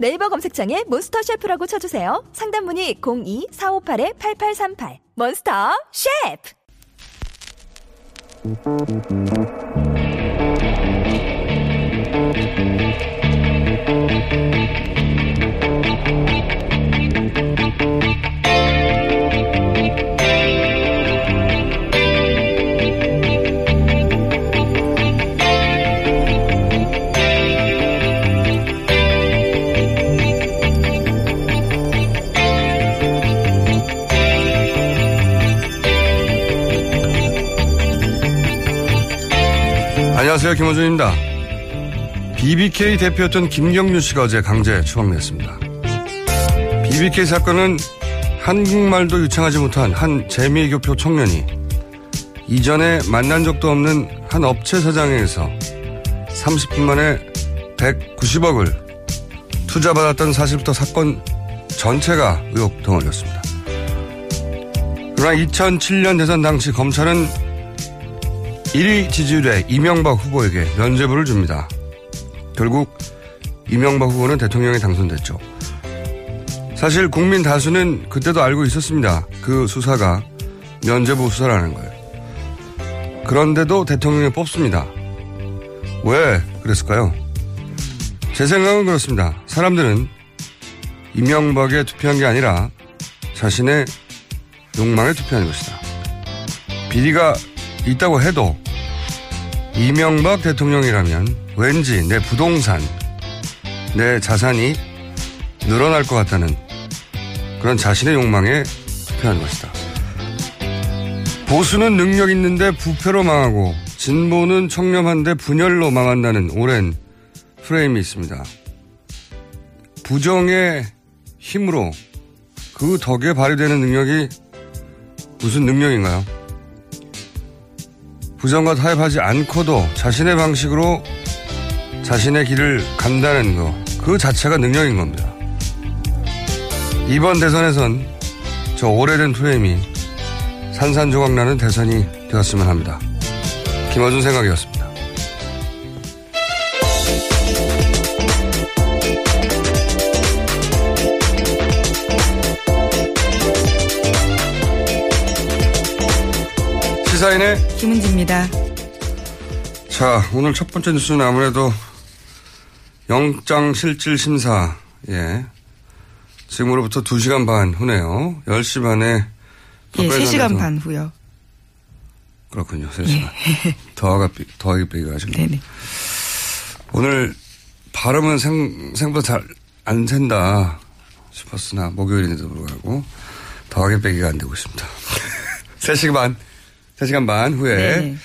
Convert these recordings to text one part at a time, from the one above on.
네이버 검색창에 몬스터 셰프라고 쳐주세요. 상담 문의 02-458-8838 몬스터 셰프 안녕하세요. 김호준입니다. BBK 대표였던 김경준 씨가 어제 강제 추방됐습니다. BBK 사건은 한국말도 유창하지 못한 한 재미교표 청년이 이전에 만난 적도 없는 한 업체 사장에게서 30분 만에 190억을 투자받았던 사실부터 사건 전체가 의혹 덩어리였습니다. 그러나 2007년 대선 당시 검찰은 1위 지지율의 이명박 후보에게 면죄부를 줍니다. 결국 이명박 후보는 대통령에 당선됐죠. 사실 국민 다수는 그때도 알고 있었습니다. 그 수사가 면죄부 수사라는 걸. 그런데도 대통령에 뽑습니다. 왜 그랬을까요? 제 생각은 그렇습니다. 사람들은 이명박에 투표한 게 아니라 자신의 욕망에 투표한 것이다. 비리가 있다고 해도 이명박 대통령이라면 왠지 내 부동산, 내 자산이 늘어날 것 같다는 그런 자신의 욕망에 투표한 것이다. 보수는 능력 있는데 부패로 망하고 진보는 청렴한데 분열로 망한다는 오랜 프레임이 있습니다. 부정의 힘으로 그 덕에 발휘되는 능력이 무슨 능력인가요? 부정과 타협하지 않고도 자신의 방식으로 자신의 길을 간다는 거, 그 자체가 능력인 겁니다. 이번 대선에선 저 오래된 프레임이 산산조각 나는 대선이 되었으면 합니다. 김어준 생각이었습니다. 시사인의 김은지입니다. 자, 오늘 첫 번째 뉴스는 아무래도 영장 실질 심사, 예. 지금으로부터 2시간 반 후네요. 10시 반에. 예, 3시간 반 후요. 그렇군요. 3시간. 예. 더하기, 더하기 빼기가 하신 네네. 오늘 발음은 생, 생보다 잘안 샌다 싶었으나 목요일인데도 불구하고 더하기 빼기가 안 되고 있습니다. 3시간 반 3시간 반 후에. 네.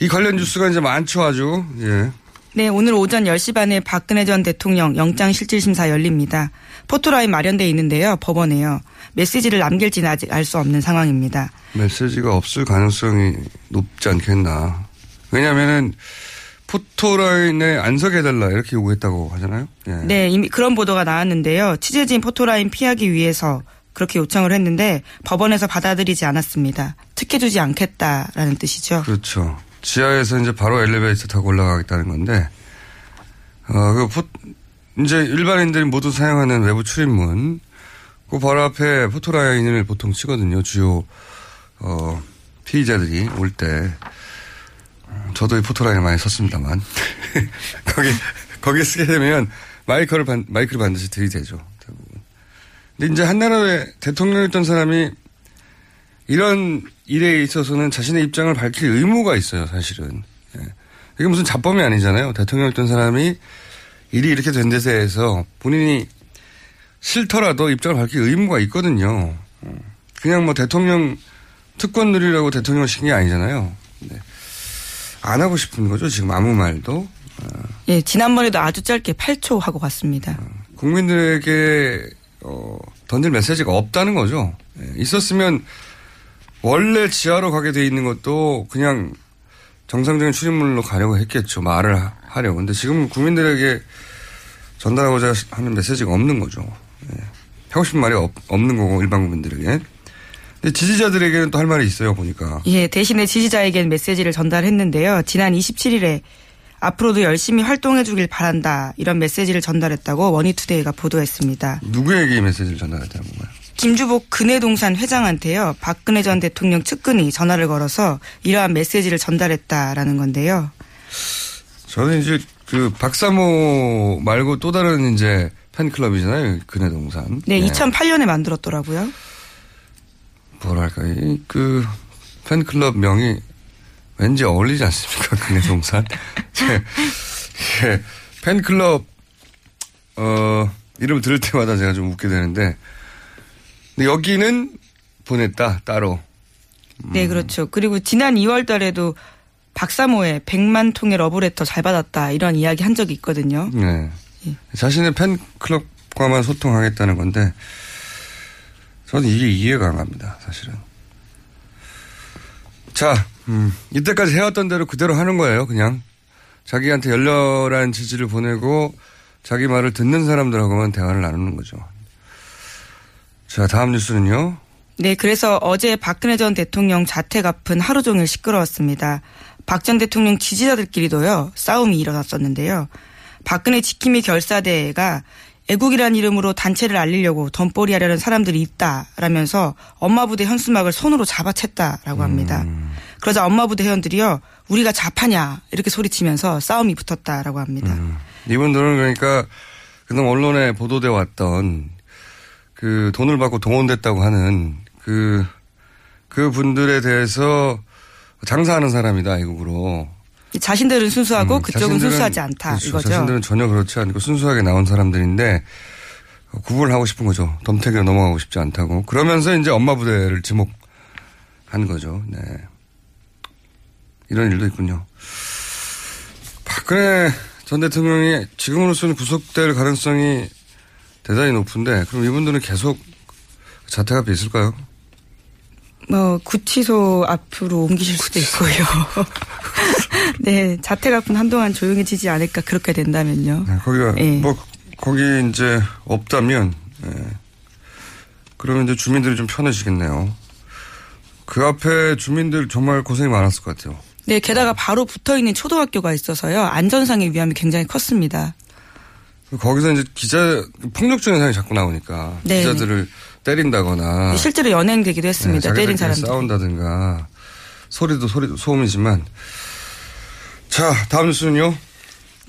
이 관련 뉴스가 이제 많죠, 아주. 예. 네, 오늘 오전 10시 반에 박근혜 전 대통령 영장실질심사 열립니다. 포토라인 마련돼 있는데요. 법원에요. 메시지를 남길지는 아직 알 수 없는 상황입니다. 메시지가 없을 가능성이 높지 않겠나. 왜냐면은 포토라인에 안석해달라 이렇게 요구했다고 하잖아요. 예. 네, 이미 그런 보도가 나왔는데요. 취재진 포토라인 피하기 위해서 그렇게 요청을 했는데 법원에서 받아들이지 않았습니다. 특혜 주지 않겠다라는 뜻이죠. 그렇죠. 지하에서 이제 바로 엘리베이터 타고 올라가겠다는 건데, 어, 그 포, 이제 일반인들이 모두 사용하는 외부 출입문, 그 바로 앞에 포토라인을 보통 치거든요. 주요, 어, 피의자들이 올 때. 저도 이 포토라인을 많이 썼습니다만. 거기, 거기 쓰게 되면 마이크를, 반, 마이크를 반드시 들이대죠. 근데 이제 한나라의 대통령이었던 사람이 이런 일에 있어서는 자신의 입장을 밝힐 의무가 있어요, 사실은. 예. 이게 무슨 잡범이 아니잖아요. 대통령이었던 사람이 일이 이렇게 된 데서 해서 본인이 싫더라도 입장을 밝힐 의무가 있거든요. 어. 그냥 뭐 대통령 특권 누리라고 대통령 시킨 게 아니잖아요. 네. 안 하고 싶은 거죠, 지금 아무 말도. 어. 예, 지난번에도 아주 짧게 8초 하고 갔습니다. 어. 국민들에게 어, 던질 메시지가 없다는 거죠. 예. 있었으면 원래 지하로 가게 돼 있는 것도 그냥 정상적인 출입문으로 가려고 했겠죠. 말을 하려고. 근데 지금 국민들에게 전달하고자 하는 메시지가 없는 거죠. 예. 하고 싶은 말이 없, 는 거고, 일반 국민들에게. 지지자들에게는 또 할 말이 있어요, 보니까. 예, 대신에 지지자에게는 메시지를 전달했는데요. 지난 27일에 앞으로도 열심히 활동해 주길 바란다. 이런 메시지를 전달했다고 원희투데이가 보도했습니다. 누구에게 메시지를 전달했다는 건가요? 김주복 근해동산 회장한테요. 박근혜 전 대통령 측근이 전화를 걸어서 이러한 메시지를 전달했다라는 건데요. 저는 이제 그 박사모 말고 또 다른 이제 팬클럽이잖아요. 근해동산. 네, 네. 2008년에 만들었더라고요. 뭐랄까, 그 팬클럽 명이 왠지 어울리지 않습니까? 근해동산. 예, 팬클럽, 어, 이름을 들을 때마다 제가 좀 웃게 되는데 근데 여기는 보냈다 따로. 음. 네, 그렇죠. 그리고 지난 2월 달에도 박사모의 100만 통의 러브레터 잘 받았다 이런 이야기 한 적이 있거든요. 네. 예. 자신의 팬클럽과만 소통하겠다는 건데 저는 이게 이해가 안 갑니다, 사실은. 자, 음, 이때까지 해왔던 대로 그대로 하는 거예요, 그냥. 자기한테 열렬한 지지를 보내고 자기 말을 듣는 사람들하고만 대화를 나누는 거죠. 자, 다음 뉴스는요. 네, 그래서 어제 박근혜 전 대통령 자택 앞은 하루 종일 시끄러웠습니다. 박 전 대통령 지지자들끼리도요, 싸움이 일어났었는데요. 박근혜 지킴이 결사대가 애국이란 이름으로 단체를 알리려고 덤벌이 하려는 사람들이 있다라면서 엄마 부대 현수막을 손으로 잡아챘다라고 합니다. 음. 그러자 엄마 부대 회원들이요, 우리가 자파냐 이렇게 소리치면서 싸움이 붙었다라고 합니다. 음. 이분들은 그러니까 그동 언론에 보도돼 왔던 그 돈을 받고 동원됐다고 하는 그, 그 분들에 대해서 장사하는 사람이다, 이국으로. 자신들은 순수하고 음, 그쪽은 순수하지 않다, 그렇죠. 이거죠. 자신들은 전혀 그렇지 않고 순수하게 나온 사람들인데 구분을 하고 싶은 거죠. 덤태기로 넘어가고 싶지 않다고. 그러면서 이제 엄마 부대를 지목한 거죠. 네. 이런 일도 있군요. 박근혜 전 대통령이 지금으로서는 구속될 가능성이 대단히 높은데 그럼 이분들은 계속 자택 앞에 있을까요? 뭐 구치소 앞으로 옮기실 수도 있고요. 네, 자택 앞은 한동안 조용해지지 않을까 그렇게 된다면요. 네, 거기가 네. 뭐 거기 이제 없다면 네. 그러면 이제 주민들이 좀 편해지겠네요. 그 앞에 주민들 정말 고생이 많았을 것 같아요. 네, 게다가 바로 붙어 있는 초등학교가 있어서요. 안전상의 위험이 굉장히 컸습니다. 거기서 이제 기자 폭력적 현상이 자꾸 나오니까 네. 기자들을 때린다거나 실제로 연행되기도 했습니다. 네, 때린 사람들 싸운다든가 소리도 소리도 소음이지만 자 다음 뉴스는요.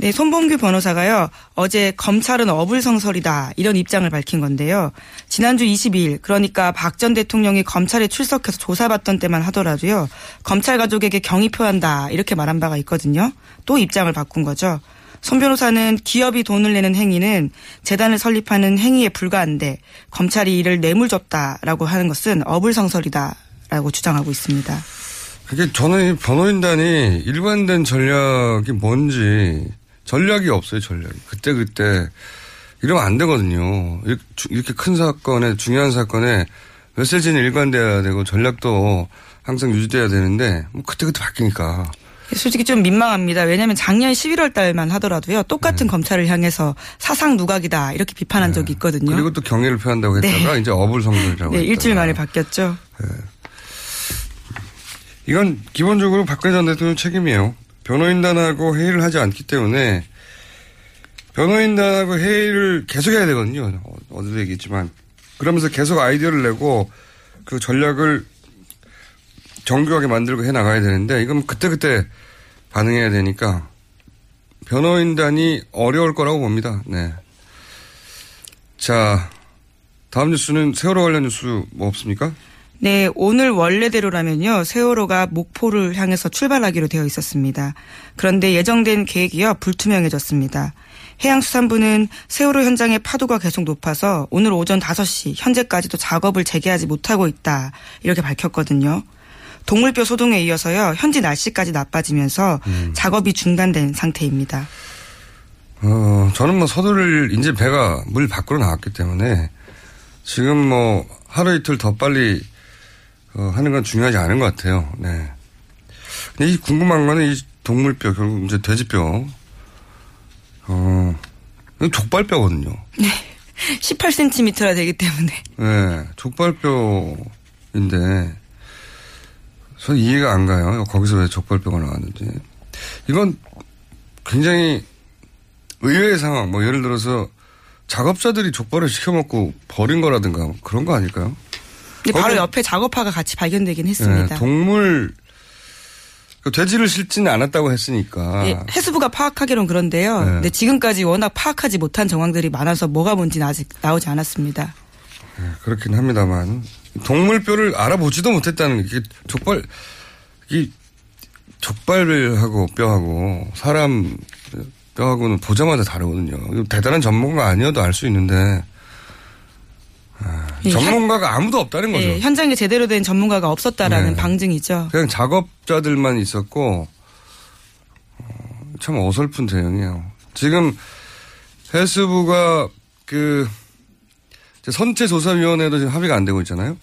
네, 손봉규 변호사가요, 어제 검찰은 어불성설이다, 이런 입장을 밝힌 건데요. 지난주 22일, 그러니까 박 전 대통령이 검찰에 출석해서 조사받던 때만 하더라도요, 검찰 가족에게 경의 표한다, 이렇게 말한 바가 있거든요. 또 입장을 바꾼 거죠. 손 변호사는 기업이 돈을 내는 행위는 재단을 설립하는 행위에 불과한데 검찰이 이를 뇌물줬다라고 하는 것은 어불성설이다. 있다라고 주장하고 있습니다. 그게 저는 이 변호인단이 일관된 전략이 뭔지 전략이 없어요, 전략이. 그때그때 이러면 안 되거든요. 이렇게, 큰 사건에, 중요한 사건에 메시지는 일관돼야 되고 전략도 항상 유지돼야 되는데 뭐 그때그때 바뀌니까. 솔직히 좀 민망합니다. 왜냐하면 작년 11월 달만 하더라도요. 똑같은 검찰을 향해서 사상 누각이다 이렇게 비판한 적이 있거든요. 네. 그리고 또 경의를 표한다고 했다가 이제 어불성설이라고 네. 일주일 만에 바뀌었죠. 이건 기본적으로 박근혜 전 대통령 책임이에요. 변호인단하고 회의를 하지 않기 때문에 변호인단하고 회의를 계속 해야 되거든요. 어, 어제도 얘기했지만. 그러면서 계속 아이디어를 내고 그 전략을 정교하게 만들고 해 나가야 되는데 이건 그때그때 반응해야 되니까 변호인단이 어려울 거라고 봅니다. 네. 자, 다음 뉴스는 세월호 관련 뉴스 뭐 없습니까? 네, 오늘 원래대로라면요, 세월호가 목포를 향해서 출발하기로 되어 있었습니다. 그런데 예정된 계획이요, 불투명해졌습니다. 해양수산부는 세월호 현장의 파도가 계속 높아서 오늘 오전 5시 현재까지도 작업을 재개하지 못하고 있다. 이렇게 밝혔거든요. 동물뼈 소동에 이어서요, 현지 날씨까지 나빠지면서 작업이 중단된 상태입니다. 어, 저는 뭐 서두를 이제 배가 물 밖으로 나왔기 때문에 지금 뭐 하루 이틀 더 빨리 어, 하는 건 중요하지 않은 것 같아요. 네. 근데 이 궁금한 거는 이 동물뼈, 결국 이제 돼지뼈. 어, 족발뼈거든요. 18cm나 되기 때문에. 네, 족발뼈인데, 전 이해가 안 가요. 거기서 왜 족발뼈가 나왔는지. 이건 굉장히 의외의 상황, 뭐 예를 들어서 작업자들이 족발을 시켜 먹고 버린 거라든가 뭐 그런 거 아닐까요? 근데 바로 옆에 작업화가 같이 발견되긴 했습니다. 네, 동물, 그 돼지를 싣지는 않았다고 했으니까. 예, 해수부가 파악하기론 그런데요. 네. 근데 지금까지 워낙 파악하지 못한 정황들이 많아서 뭐가 뭔지는 아직 나오지 않았습니다. 네, 그렇긴 합니다만 동물뼈를 알아보지도 못했다는 게 족발 이 족발하고 뼈하고 사람 뼈하고는 보자마자 다르거든요. 대단한 전문가 아니어도 알 수 있는데 아, 예, 전문가가 아무도 없다는 거죠. 예, 현장에 제대로 된 전문가가 없었다라는 네. 방증이죠. 그냥 작업자들만 있었고 어, 참 어설픈 대응이에요. 지금 해수부가 그 선체조사위원회도 지금 합의가 안 되고 있잖아요.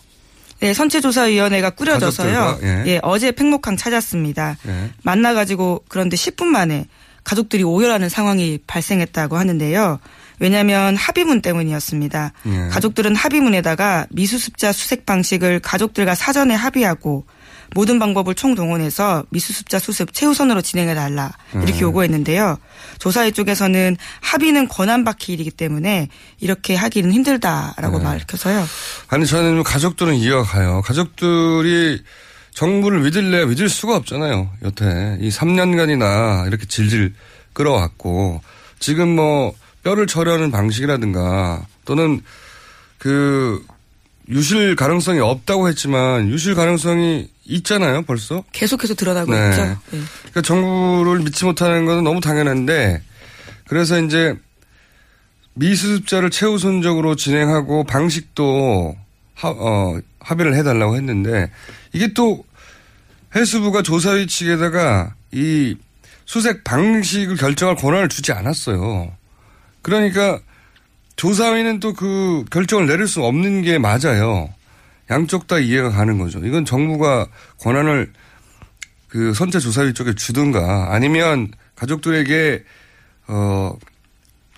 네, 선체조사위원회가 꾸려져서요. 가족들과, 예. 어제 팽목항 찾았습니다. 예. 만나가지고 그런데 10분 만에 가족들이 오열하는 상황이 발생했다고 하는데요. 왜냐하면 합의문 때문이었습니다. 예. 가족들은 합의문에다가 미수습자 수색 방식을 가족들과 사전에 합의하고 모든 방법을 총동원해서 미수습자 수습 최우선으로 진행해달라 이렇게 음. 요구했는데요. 조사회 쪽에서는 합의는 권한받기 일이기 때문에 이렇게 하기는 힘들다라고 네. 밝혀서요. 아니 저는 뭐 가족들은 이어가요. 가족들이 정부를 믿을래야 믿을 수가 없잖아요. 여태 이 3년간이나 이렇게 질질 끌어왔고 지금 뭐 뼈를 처리하는 방식이라든가 또는 그 유실 가능성이 없다고 했지만 유실 가능성이 있잖아요. 벌써. 계속해서 드러나고 네. 있죠. 네. 그러니까 정부를 믿지 못하는 것은 너무 당연한데 그래서 이제 미수습자를 최우선적으로 진행하고 방식도 하, 어, 합의를 해달라고 했는데 이게 또 해수부가 조사위 측에다가 이 수색 방식을 결정할 권한을 주지 않았어요. 그러니까 조사위는 또 그 결정을 내릴 수 없는 게 맞아요. 양쪽 다 이해가 가는 거죠. 이건 정부가 권한을 그 선체 조사위 쪽에 주든가 아니면 가족들에게 어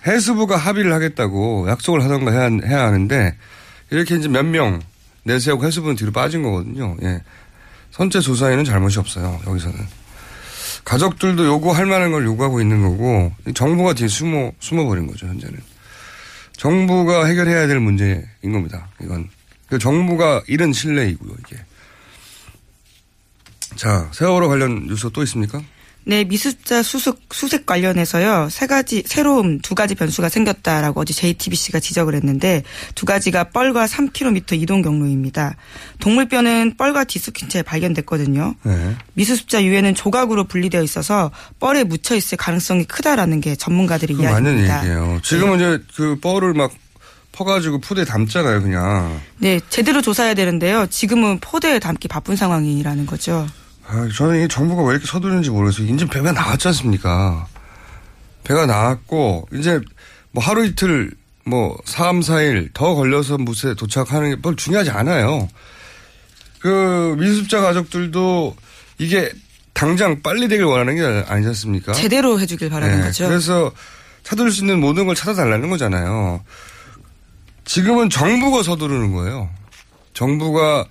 해수부가 합의를 하겠다고 약속을 하던가 해야, 해야 하는데 이렇게 이제 몇 명 내세우고 해수부는 뒤로 빠진 거거든요. 예. 선체 조사에는 잘못이 없어요. 여기서는. 가족들도 요구할 만한 걸 요구하고 있는 거고 정부가 뒤에 숨어 숨어버린 거죠 현재는. 정부가 해결해야 될 문제인 겁니다. 이건 그 정부가 잃은 신뢰이고요 이게. 자 세월호 관련 뉴스 또 있습니까? 네, 미수자 수색, 수색 관련해서요, 세 가지, 새로운 두 가지 변수가 생겼다라고 어제 JTBC가 지적을 했는데, 두 가지가 뻘과 3km 이동 경로입니다. 동물뼈는 뻘과 근처에 발견됐거든요. 네. 미수습자 유해는 조각으로 분리되어 있어서 뻘에 묻혀 있을 가능성이 크다라는 게 전문가들의 그 맞는 이야기입니다. 얘기예요. 지금은 이제 그 뻘을 막 퍼가지고 포대에 담잖아요, 그냥. 네, 제대로 조사해야 되는데요. 지금은 포대에 담기 바쁜 상황이라는 거죠. 아, 저는 이 정부가 왜 이렇게 서두르는지 모르겠어요. 이제 배가 나왔지 않습니까? 배가 나왔고, 이제 뭐 하루 이틀, 뭐 3, 4일 더 걸려서 무쇠 도착하는 게별 중요하지 않아요. 그 미수습자 가족들도 이게 당장 빨리 되길 원하는 게 아니지 않습니까? 제대로 해주길 바라는 네, 거죠. 그래서 찾을 수 있는 모든 걸 찾아달라는 거잖아요. 지금은 정부가 서두르는 거예요. 정부가 어,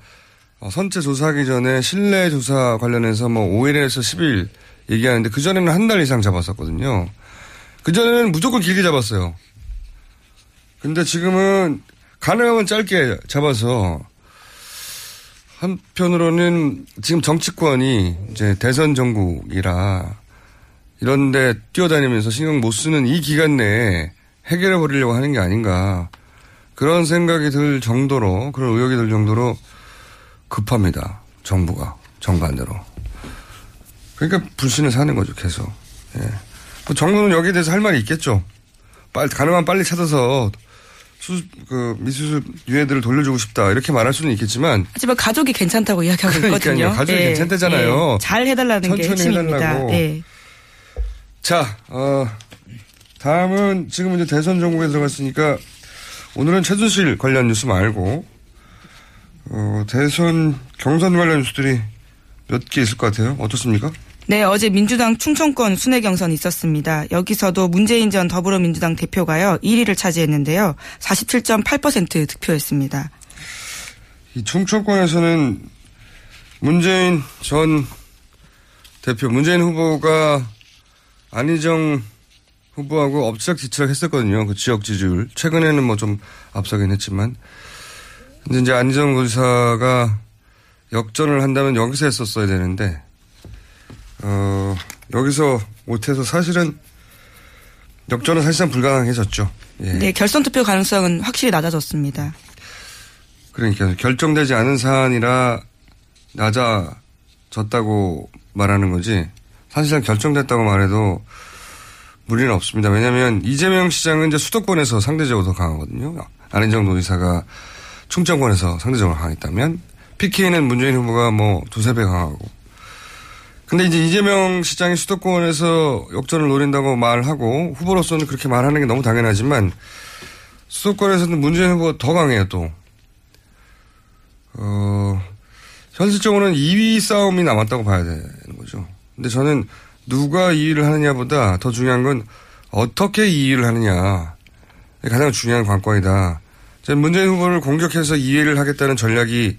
선체 조사하기 전에 실내 조사 관련해서 뭐 5일에서 10일 얘기하는데 그전에는 한 달 이상 잡았었거든요. 그전에는 무조건 길게 잡았어요. 근데 지금은 가능하면 짧게 잡아서 한편으로는 지금 정치권이 이제 대선 정국이라 이런데 뛰어다니면서 신경 못 쓰는 이 기간 내에 해결해 버리려고 하는 게 아닌가 그런 생각이 들 정도로 그런 의혹이 들 정도로 급합니다 정부가 정반대로 그러니까 불신을 사는 거죠 계속 예. 뭐 정부는 여기에 대해서 할 말이 있겠죠 빨리 가능한 빨리 찾아서 수, 그 미수습 유해들을 돌려주고 싶다 이렇게 말할 수는 있겠지만 하지만 가족이 괜찮다고 이야기하고 그러니까요. 있거든요. 가족이 예, 괜찮다잖아요. 예. 잘 해달라는 게 천천히 핵심입니다. 해달라고. 예. 자, 어, 다음은 지금 이제 대선 정국에 들어갔으니까 오늘은 최순실 관련 뉴스 말고 어, 대선 경선 관련 뉴스들이 몇 개 있을 것 같아요. 어떻습니까? 네, 어제 민주당 충청권 순회 경선이 있었습니다. 여기서도 문재인 전 더불어민주당 대표가요, 1위를 차지했는데요. 47.8% 득표했습니다. 이 충청권에서는 문재인 전 대표, 문재인 후보가 안희정 후보하고 엎치락뒤치락 했었거든요. 그 지역 지지율. 최근에는 뭐 좀 앞서긴 했지만. 근데 이제 안희정 의사가 역전을 한다면 여기서 했었어야 되는데, 어, 여기서 못해서 사실은 역전은 사실상 불가능해졌죠. 예. 네, 결선 투표 가능성은 확실히 낮아졌습니다. 그러니까 결정되지 않은 사안이라 낮아졌다고 말하는 거지 사실상 결정됐다고 말해도 무리는 없습니다. 왜냐하면 이재명 시장은 이제 수도권에서 상대적으로 더 강하거든요. 안희정 노지사가 충청권에서 상대적으로 강했다면 PK는 문재인 후보가 뭐 두세 배 강하고 근데 이제 이재명 시장이 수도권에서 역전을 노린다고 말하고 후보로서는 그렇게 말하는 게 너무 당연하지만 수도권에서는 문재인 후보가 더 강해요 또. 어, 현실적으로는 2위 싸움이 남았다고 봐야 되는 거죠. 근데 저는 누가 2위를 하느냐보다 더 중요한 건 어떻게 2위를 하느냐. 가장 중요한 관건이다. 문재인 후보를 공격해서 2위를 하겠다는 전략이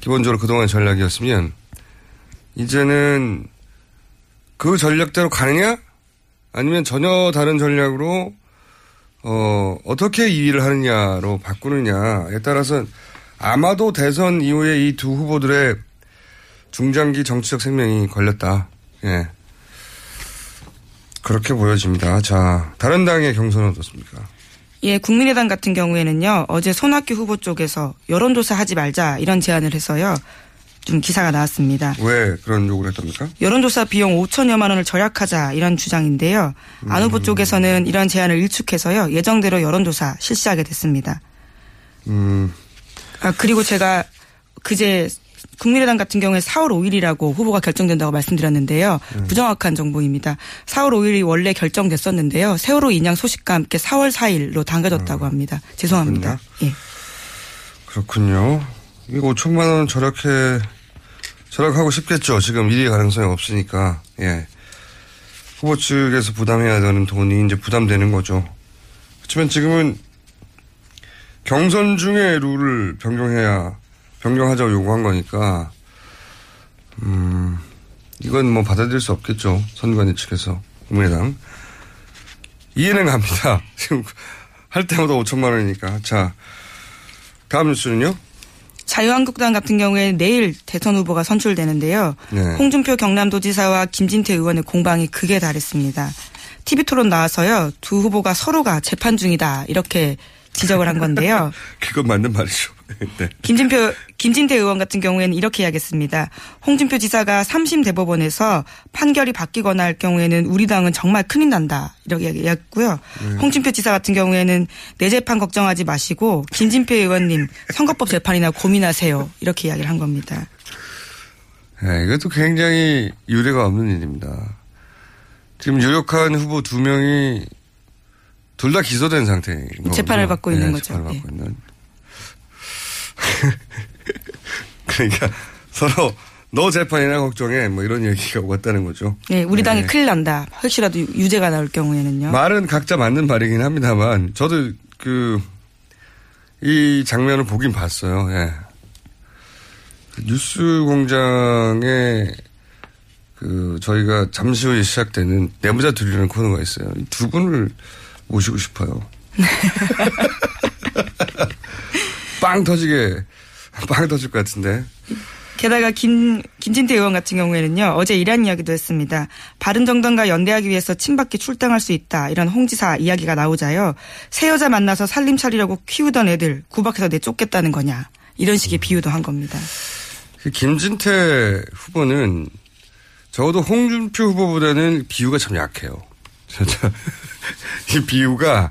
기본적으로 그동안 전략이었으면 이제는 그 전략대로 가느냐? 아니면 전혀 다른 전략으로 어, 어떻게 2위를 하느냐로 바꾸느냐에 따라서 아마도 대선 이후에 이 두 후보들의 중장기 정치적 생명이 걸렸다. 예. 그렇게 보여집니다. 자, 다른 당의 경선은 어떻습니까? 예, 국민의당 같은 경우에는요, 어제 손학규 후보 쪽에서 여론조사 하지 말자 이런 제안을 해서요, 좀 기사가 나왔습니다. 왜 그런 요구를 했답니까? 여론조사 비용 5천여만 원을 절약하자 이런 주장인데요. 안 후보 쪽에서는 이런 제안을 일축해서요, 예정대로 여론조사 실시하게 됐습니다. 음, 아, 그리고 제가 그제 국민의당 같은 경우에 4월 5일이라고 후보가 결정된다고 말씀드렸는데요. 부정확한 정보입니다. 4월 5일이 원래 결정됐었는데요. 세월호 인양 소식과 함께 4월 4일로 당겨졌다고 합니다. 죄송합니다. 예. 그렇군요. 이거 5천만 원 절약해, 절약하고 싶겠죠. 지금 1위 가능성이 없으니까. 예. 후보 측에서 부담해야 되는 돈이 이제 부담되는 거죠. 그렇지만 지금은 경선 중에 룰을 변경해야, 변경하자고 요구한 거니까, 음, 이건 뭐 받아들일 수 없겠죠. 선관위 측에서. 국민의당. 이해는 갑니다. 지금 할 때마다 5천만 원이니까. 자, 다음 뉴스는요? 자유한국당 같은 경우에 내일 대선 후보가 선출되는데요. 네. 홍준표 경남도지사와 김진태 의원의 공방이 극에 달했습니다. TV 토론 나와서요. 두 후보가 서로가 재판 중이다. 이렇게 지적을 한 건데요. 그건 맞는 말이죠. 네. 김진표 김진태 의원 같은 경우에는 이렇게 이야기했습니다. 홍준표 지사가 3심 대법원에서 판결이 바뀌거나 할 경우에는 우리 당은 정말 큰일 난다 이렇게 이야기했고요. 네. 홍준표 지사 같은 경우에는 내 재판 걱정하지 마시고 김진표 의원님 선거법 재판이나 고민하세요 이렇게 이야기를 한 겁니다. 네, 이것도 굉장히 유례가 없는 일입니다. 지금 유력한 후보 두 명이 둘 다 기소된 상태인 거죠. 재판을 받고 있는 거죠. 재판을 예. 받고 있는. 그러니까 서로 너 재판이나 걱정해 뭐 이런 얘기가 오갔다는 거죠. 네, 우리 당이 네. 큰일 난다. 혹시라도 유죄가 나올 경우에는요. 말은 각자 맞는 말이긴 합니다만 저도 그 이 장면을 보긴 봤어요. 예. 그 뉴스 공장에 그 저희가 잠시 후에 시작되는 내부자 둘이라는 코너가 있어요. 이두 분을 모시고 싶어요. 빵 터지게 빵 터질 것 같은데. 게다가 김, 김진태 의원 같은 경우에는요, 어제 이런 이야기도 했습니다. 바른정당과 연대하기 위해서 친박계 출당할 수 있다. 이런 홍지사 이야기가 나오자요. 새 여자 만나서 살림 차리려고 키우던 애들 구박해서 내쫓겠다는 거냐. 이런 식의 비유도 한 겁니다. 그 김진태 후보는 적어도 홍준표 후보보다는 비유가 참 약해요. 진짜 이 비유가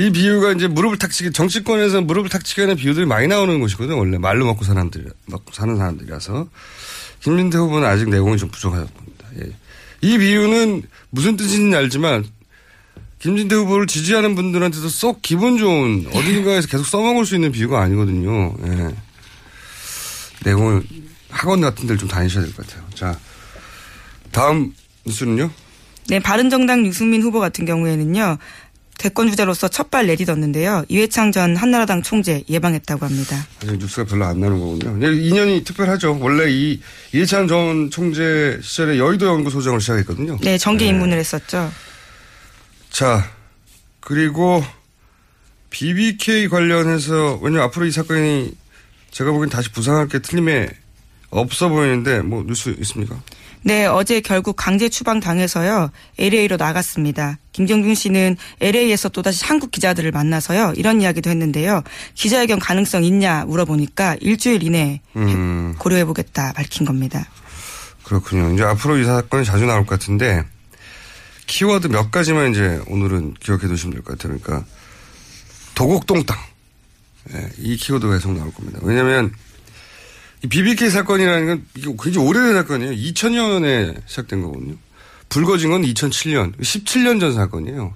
이 비유가 이제 무릎을 탁 치게 정치권에서 무릎을 탁 치게 하는 비유들이 많이 나오는 곳이거든요. 원래 말로 먹고 사람들 먹고 사는 사람들이라서 김진태 후보는 아직 내공이 좀 부족하다고 봅니다. 예. 이 비유는 무슨 뜻인지 알지만 김진태 후보를 지지하는 분들한테도 썩 기분 좋은 어딘가에서 계속 써먹을 수 있는 비유가 아니거든요. 예. 내공을 학원 같은 데를 좀 다니셔야 될 것 같아요. 자, 다음 뉴스는요? 네, 바른정당 유승민 후보 같은 경우에는요, 대권 주자로서 첫발 내딛었는데요. 이회창 전 한나라당 총재 예방했다고 합니다. 아직 뉴스가 별로 안 나는 거군요. 네, 인연이 특별하죠. 원래 이 이해찬 전 총재 시절에 여의도 연구소장을 시작했거든요. 네, 정계 입문을 했었죠. 자, 그리고 BBK 관련해서 왜냐면 앞으로 이 사건이 제가 보기엔 다시 부상할 게 틀림에 없어 보이는데 뭐 뉴스 있습니까? 네, 어제 결국 강제 추방 당해서요. LA로 나갔습니다. 김정준 씨는 LA에서 또다시 한국 기자들을 만나서요. 이런 이야기도 했는데요. 기자회견 가능성 있냐 물어보니까 일주일 이내에 음, 고려해보겠다 밝힌 겁니다. 그렇군요. 이제 앞으로 이 사건이 자주 나올 것 같은데 키워드 몇 가지만 이제 오늘은 기억해 두시면 될 것 같아요. 그러니까 도곡동 땅. 예, 이 키워드가 계속 나올 겁니다. 왜냐하면 이 BBK 사건이라는 건 이게 굉장히 오래된 사건이에요. 2000년에 시작된 거거든요. 불거진 건 2007년, 17년 전 사건이에요.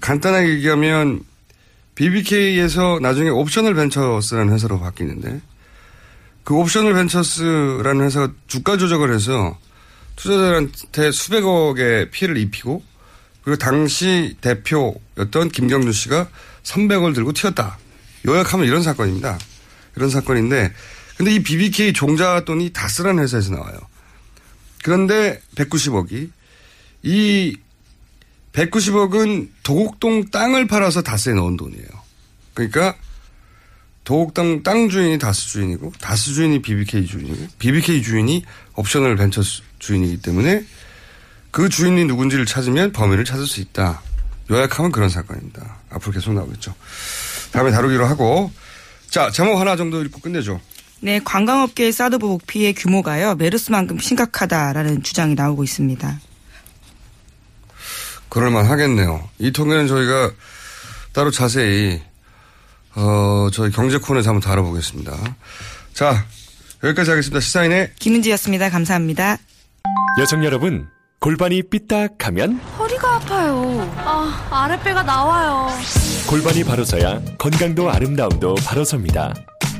간단하게 얘기하면 BBK에서 나중에 옵셔널 벤처스라는 회사로 바뀌는데 그 옵셔널 벤처스라는 회사가 주가 조작을 해서 투자자들한테 수백억의 피해를 입히고 그리고 당시 대표였던 김경준 씨가 300억을 들고 튀었다. 요약하면 이런 사건입니다. 이런 사건인데 근데 이 BBK 종자 돈이 다스라는 회사에서 나와요. 그런데 190억이 이 190억은 도곡동 땅을 팔아서 다스에 넣은 돈이에요. 그러니까 도곡동 땅 주인이 다스 주인이고 다스 주인이 BBK 주인이고 BBK 주인이 옵셔널 벤처 주인이기 때문에 그 주인이 누군지를 찾으면 범인을 찾을 수 있다. 요약하면 그런 사건입니다. 앞으로 계속 나오겠죠. 다음에 다루기로 하고 자 제목 하나 정도 읽고 끝내죠. 네, 관광업계의 사드 보복 피해 규모가요. 메르스만큼 심각하다라는 주장이 나오고 있습니다. 그럴만 하겠네요. 이 통계는 저희가 따로 자세히 어 저희 경제 코너에서 한번 다뤄보겠습니다. 자 여기까지 하겠습니다. 시사인의 김은지였습니다. 감사합니다. 여성 여러분, 골반이 삐딱하면 허리가 아파요. 아, 아랫배가 나와요. 골반이 바로서야 건강도 아름다움도 바로섭니다.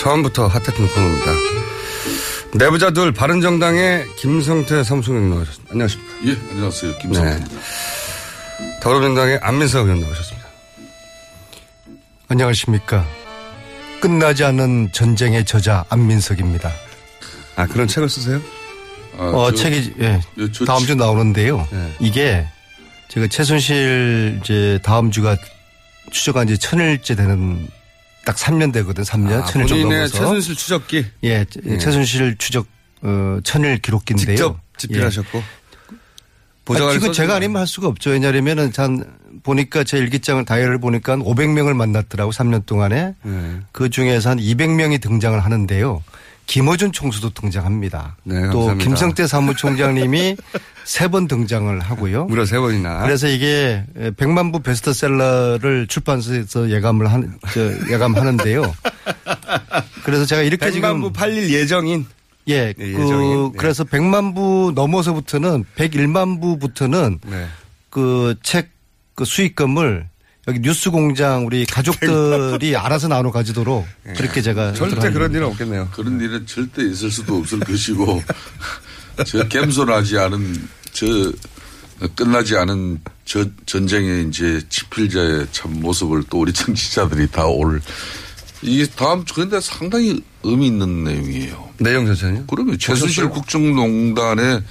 처음부터 핫했던 코너입니다. 내부자들 바른정당의 김성태 사무총장 나오셨습니다. 안녕하십니까? 예, 안녕하세요. 김성태입니다. 더불어민주당의 안민석 의원 나오셨습니다. 안녕하십니까. 끝나지 않는 전쟁의 저자 안민석입니다. 아, 그런 책을 쓰세요? 어, 책이, 예. 다음 주 나오는데요. 이게 제가 최순실 이제 다음 주가 추적한 지 천일째 되는 딱 3년 되거든, 3년. 아, 천일 정도 본인의 넘어서. 최순실 추적기? 예, 예. 최순실 추적, 어, 천일 기록기인데요. 직접 집필하셨고? 예. 이건 써주면- 제가 아니면 할 수가 없죠. 왜냐하면은 전 보니까 제 일기장을 다이어를 보니까 500명을 만났더라고 3년 동안에 네. 그 중에서 한 200명이 등장을 하는데요. 김어준 총수도 등장합니다. 또 네, 감사합니다. 김성태 사무총장님이 세 번 등장을 하고요. 무려 세 번이나. 그래서 이게 100만 부 베스트셀러를 출판사에서 예감을 한, 저, 예감하는데요. 그래서 제가 이렇게 100만 지금 부 팔릴 예정인. 예, 네, 그 예정인. 네. 그래서 100만 부 넘어서부터는 101만 부부터는 네. 그책그 수익금을 여기 뉴스 공장 우리 가족들이 알아서 나눠 가지도록 그렇게 제가 절대 그런 일은. 없겠네요. 그런 일은 절대 있을 수도 없을 것이고, 저 겸손하지 않은, 저, 끝나지 않은 저 전쟁의 이제 지필자의 참 모습을 또 우리 청취자들이 다 올, 이게 다음 주, 근데 상당히 의미 있는 내용이에요. 내용 자체는요? 그러면 최순실? 국정농단의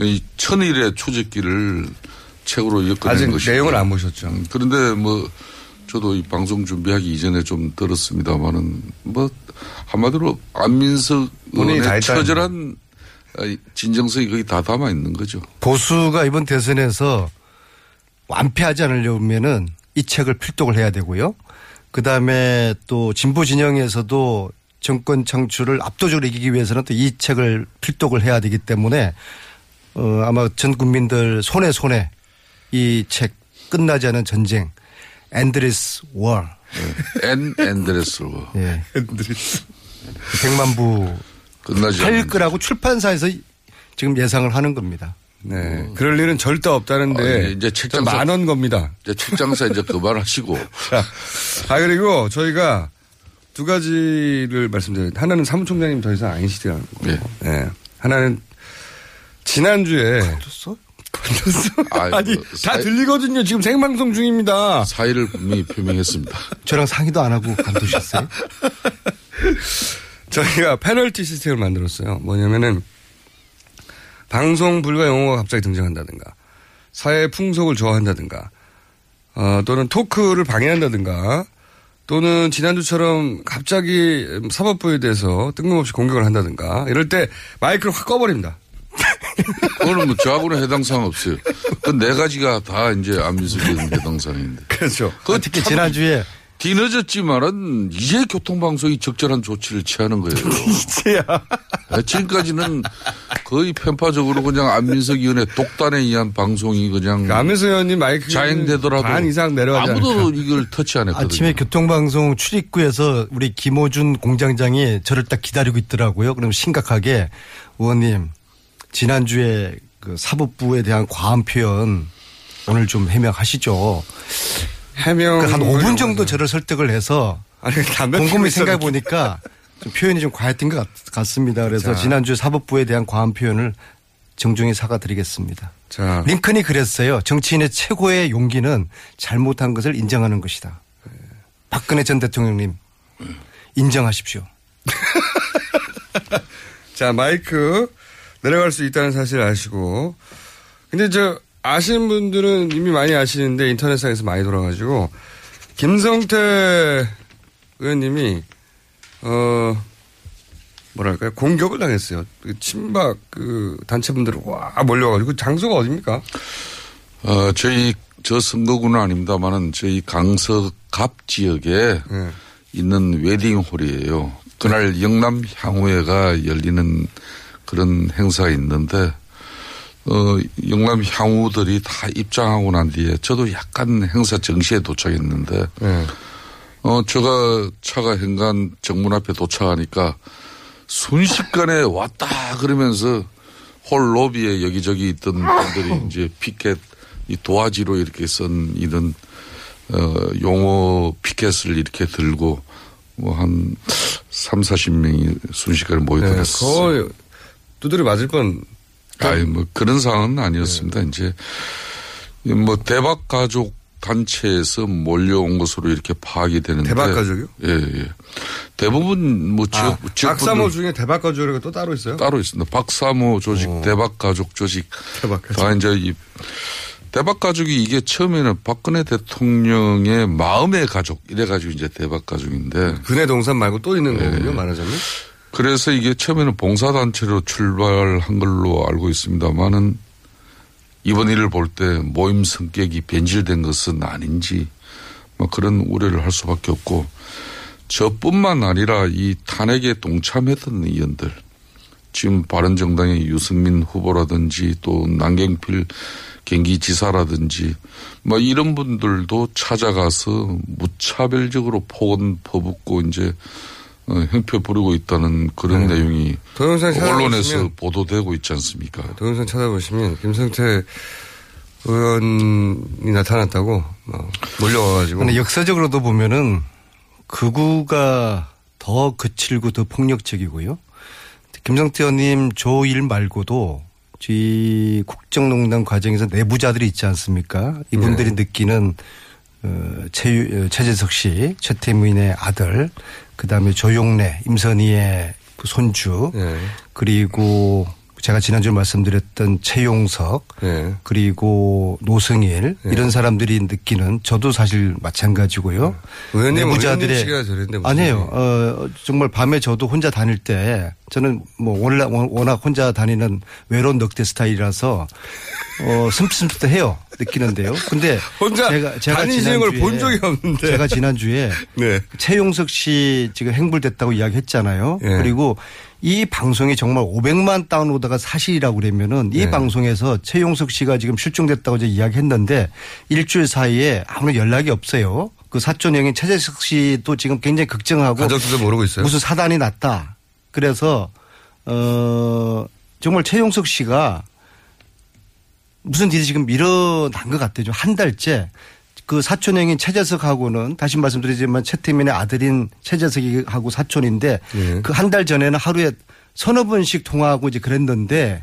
이 천일의 초제기를 책으로 엮어낸 아직 것이죠. 내용을 안 보셨죠. 음, 그런데 뭐 저도 이 방송 준비하기 이전에 좀 들었습니다만은 뭐 한마디로 안민석 의원의 처절한 아, 진정성이 거의 다 담아 있는 거죠. 보수가 이번 대선에서 완패하지 않으려면은 이 책을 필독을 해야 되고요. 그 다음에 또 진보 진영에서도 정권 창출을 압도적으로 이기기 위해서는 또 이 책을 필독을 해야 되기 때문에 어, 아마 전 국민들 손에 손에 이 책 끝나지 않은 전쟁 엔드리스 월엔 앤드레스 워. 예. 100만 부 끝나지 팔 않는 거라고 출판사에서 지금 예상을 하는 겁니다. 네. 그럴 일은 절대 없다는데. 어, 예, 이제 책장사- 만원 겁니다. 이제 책장사 이제 그만하시고. 자, 아, 그리고 저희가 두 가지를 말씀드려요. 하나는 사무총장님 더 이상 아니시더라는 거. 예. 네. 하나는 지난주에. 건 아이고, 아니, 다 사이- 들리거든요. 지금 생방송 중입니다. 사의를 분명히 표명했습니다. 저랑 상의도 안 하고 관두셨어요? 저희가 페널티 시스템을 만들었어요. 뭐냐면은 방송 불가 용어가 갑자기 등장한다든가 사회 풍속을 좋아한다든가 어, 또는 토크를 방해한다든가 또는 지난주처럼 갑자기 사법부에 대해서 뜬금없이 공격을 한다든가 이럴 때 마이크를 확 꺼버립니다. 그거는 뭐 저하고는 해당 사항 없어요. 그 네 가지가 다 이제 안민석이 해당 사항인데. 그렇죠. 그 특히 지난주에 뒤늦었지만은 이제 교통방송이 적절한 조치를 취하는 거예요. 이제야. 아, 지금까지는 거의 편파적으로 그냥 안민석 의원의 독단에 의한 방송이 그냥 안민석 의원님 마이크 자행되더라도 반 이상 내려가지 아무도 않을까. 이걸 터치 안 했거든요. 아침에 교통방송 출입구에서 우리 김호준 공장장이 저를 딱 기다리고 있더라고요. 그럼 심각하게 의원님 지난주에 그 사법부에 대한 과한 표현 오늘 좀 해명하시죠. 해명 한 5분 정도 저를 설득을 해서 아니, 곰곰이 생각해. 보니까 좀 표현이 좀 과했던 것 같- 같습니다. 그래서 자. 지난주 사법부에 대한 과한 표현을 정중히 사과드리겠습니다. 자, 링컨이 그랬어요. 정치인의 최고의 용기는 잘못한 것을 인정하는 것이다. 박근혜 전 대통령님 인정하십시오. 자, 마이크 내려갈 수 있다는 사실 아시고. 근데 저, 아시는 분들은 이미 많이 아시는데 인터넷상에서 많이 돌아가지고 김성태 의원님이 어 뭐랄까요 공격을 당했어요. 그 친박 그 단체분들이 와 몰려가지고 장소가 어딥니까? 어, 저희 저 선거구는 아닙니다만은 저희 강서갑 지역에 네. 있는 웨딩홀이에요. 그날 영남 향후회가 열리는 그런 행사가 있는데 어, 영남 향후들이 다 입장하고 난 뒤에 저도 약간 행사 정시에 도착했는데 네. 어, 제가 차가 현관 정문 앞에 도착하니까 순식간에 왔다 그러면서 홀 로비에 여기저기 있던 분들이 이제 피켓 이 도화지로 이렇게 쓴 이런 어, 용어 피켓을 이렇게 들고 뭐 한 3, 40명이 순식간에 모이더랬어요. 네, 거의 두드려 맞을 뻔. 아니 뭐 그런 상황은 아니었습니다. 이제 뭐 대박 가족 단체에서 몰려온 것으로 이렇게 파악이 되는데 대박 가족이요? 예, 예. 대부분 뭐 지역 아, 지역 박사모 중에 대박 가족이라고 또 따로 있어요? 따로 있습니다. 박사모 조직, 대박 가족 조직. 다 이제 이 대박 가족이 이게 처음에는 박근혜 대통령의 마음의 가족 이래 가지고 이제 대박 가족인데. 근해 동산 말고 또 있는 예. 거군요, 말하자면. 그래서 이게 처음에는 봉사단체로 출발한 걸로 알고 있습니다만은 이번 일을 볼 때 모임 성격이 변질된 것은 아닌지 뭐 그런 우려를 할 수밖에 없고 저뿐만 아니라 이 탄핵에 동참했던 의원들 지금 바른정당의 유승민 후보라든지 또 남경필 경기지사라든지 뭐 이런 분들도 찾아가서 무차별적으로 폭언 퍼붓고 이제 어, 형표 부리고 있다는 그런 네. 내용이 동영상 언론에서 찾아보시면- 보도되고 있지 않습니까? 동영상 찾아보시면 김성태 의원이 나타났다고 막 몰려와가지고. 근데 역사적으로도 보면은 극우가 더 거칠고 더 폭력적이고요. 김성태 의원님 조일 말고도 이 국정농단 과정에서 내부자들이 있지 않습니까? 이분들이 느끼는 어, 최, 어, 최재석 씨, 최태민의 아들, 그 다음에 조용래, 임선희의 그 손주, 그리고 제가 지난주에 말씀드렸던 최용석, 그리고 노승일 이런 사람들이 느끼는 저도 사실 마찬가지고요. 씨가 저랬는데 무슨 아니에요. 어, 정말 밤에 저도 혼자 다닐 때 저는 뭐 워낙, 워낙 혼자 다니는 외로운 넉대 스타일이라서 어, 슴슴해요. 느끼는데요. 근데 혼자 제가, 제가 다니시는 걸 지난주에 본 적이 없는데. 제가 지난주에 네. 최용석 씨 지금 행불됐다고 이야기했잖아요. 예. 그리고 이 방송이 정말 500만 다운로드가 사실이라고 그러면은 이 네. 방송에서 최용석 씨가 지금 실종됐다고 이제 이야기했는데 일주일 사이에 아무런 연락이 없어요. 그 사촌 형인 최재석 씨도 지금 굉장히 걱정하고 가족들도 모르고 있어요. 무슨 사단이 났다. 그래서 어 정말 최용석 씨가 무슨 일이 지금 일어난 것 같아요. 한 달째 그 사촌형인 최재석하고는 다시 말씀드리지만 최태민의 아들인 최재석이하고 사촌인데 예. 그한 달 전에는 하루에 서너 번씩 통화하고 이제 그랬는데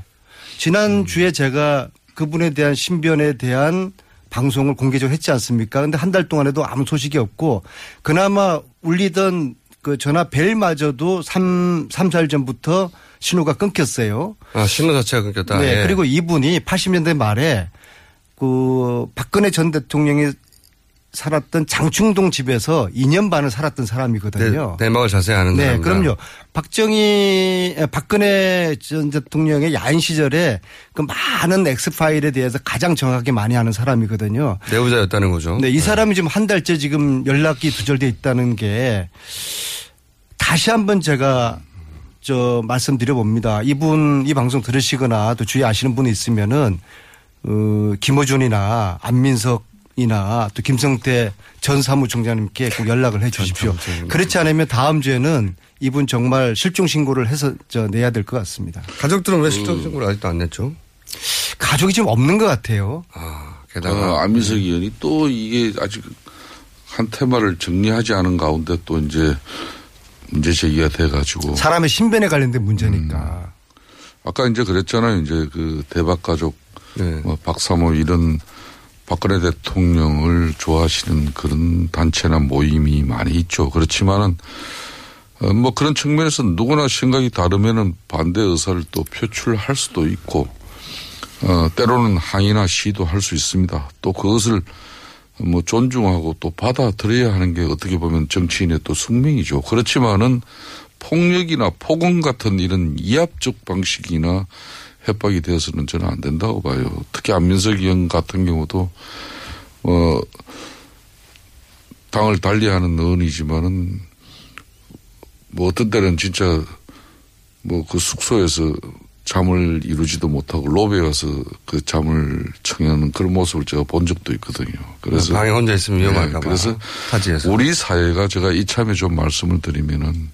지난 주에 제가 그분에 대한 신변에 대한 방송을 공개적으로 했지 않습니까? 근데 한 달 동안에도 아무 소식이 없고 그나마 울리던 그 전화 벨마저도 3, 3, 4일 전부터 신호가 끊겼어요. 아, 신호 자체가 끊겼다. 네. 예. 그리고 이분이 80년대 말에 그 박근혜 전 대통령이 살았던 장충동 집에서 2년 반을 살았던 사람이거든요. 내, 내막을 자세히 아는 네, 사람이다. 그럼요. 박정희, 박근혜 전 대통령의 야인 시절에 그 많은 엑스파일에 대해서 가장 정확하게 많이 아는 사람이거든요. 내부자였다는 거죠. 네, 이 사람이 지금 한 달째 지금 연락이 두절돼 있다는 게 다시 한번 제가 저 말씀드려 봅니다. 이분 이 방송 들으시거나 또 주위에 아시는 분이 있으면은 어, 김어준이나 안민석 이나 또 김성태 전 사무총장님께 꼭 연락을 해 주십시오. 그렇지 않으면 다음 주에는 이분 정말 실종 신고를 해서 저 내야 될 것 같습니다. 가족들은 왜 실종 신고를 아직도 안 냈죠? 가족이 지금 없는 것 같아요. 게다가 안민석 의원이 또 이게 아직 한 테마를 정리하지 않은 가운데 또 이제 문제 제기가 돼가지고 사람의 신변에 관련된 문제니까. 아까 이제 그랬잖아요. 이제 그 대박 가족, 네. 뭐 박사모 이런 박근혜 대통령을 좋아하시는 그런 단체나 모임이 많이 있죠. 그렇지만은 어, 뭐 그런 측면에서 누구나 생각이 다르면은 반대 의사를 또 표출할 수도 있고 어, 때로는 항의나 시도 할 수 있습니다. 또 그것을 뭐 존중하고 또 받아들여야 하는 게 어떻게 보면 정치인의 또 숙명이죠. 그렇지만은 폭력이나 폭언 같은 이런 이합적 방식이나 협박이 되어서는 저는 안 된다고 봐요. 특히 안민석 의원 같은 경우도 어 당을 달리하는 의원이지만은 뭐 어떤 때는 진짜 뭐 그 숙소에서 잠을 이루지도 못하고 로비에 가서 그 잠을 청하는 그런 모습을 제가 본 적도 있거든요. 그래서 방에 혼자 있으면 위험할까 봐. 그래서 타지에서. 우리 사회가 제가 이참에 좀 말씀을 드리면은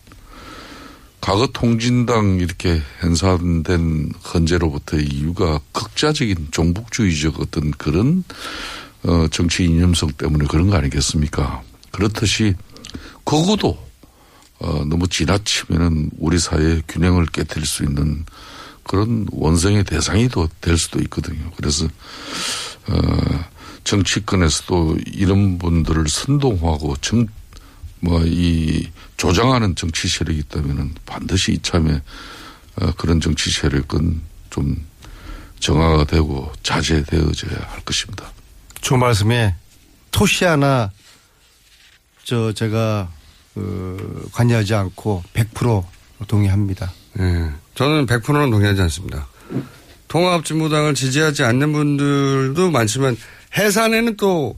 과거 통진당 이렇게 hen사된 헌재로부터의 이유가 극자적인 종북주의적 어떤 그런 어 정치 이념성 때문에 그런 거 아니겠습니까? 그렇듯이 그거도 어 너무 지나치면은 우리 사회의 균형을 깨뜨릴 수 있는 그런 원성의 대상이 또될 수도 있거든요. 그래서 어 정치권에서도 이런 분들을 선동하고 정 뭐 이 조장하는 정치 세력이 있다면은 반드시 이참에 어 그런 정치 세력은 좀 정화가 되고 자제되어져야 할 것입니다. 저 말씀에 토시 하나 저 제가 그 관여하지 않고 100% 동의합니다. 예. 저는 100%는 동의하지 않습니다. 통합진보당을 지지하지 않는 분들도 많지만 해산에는 또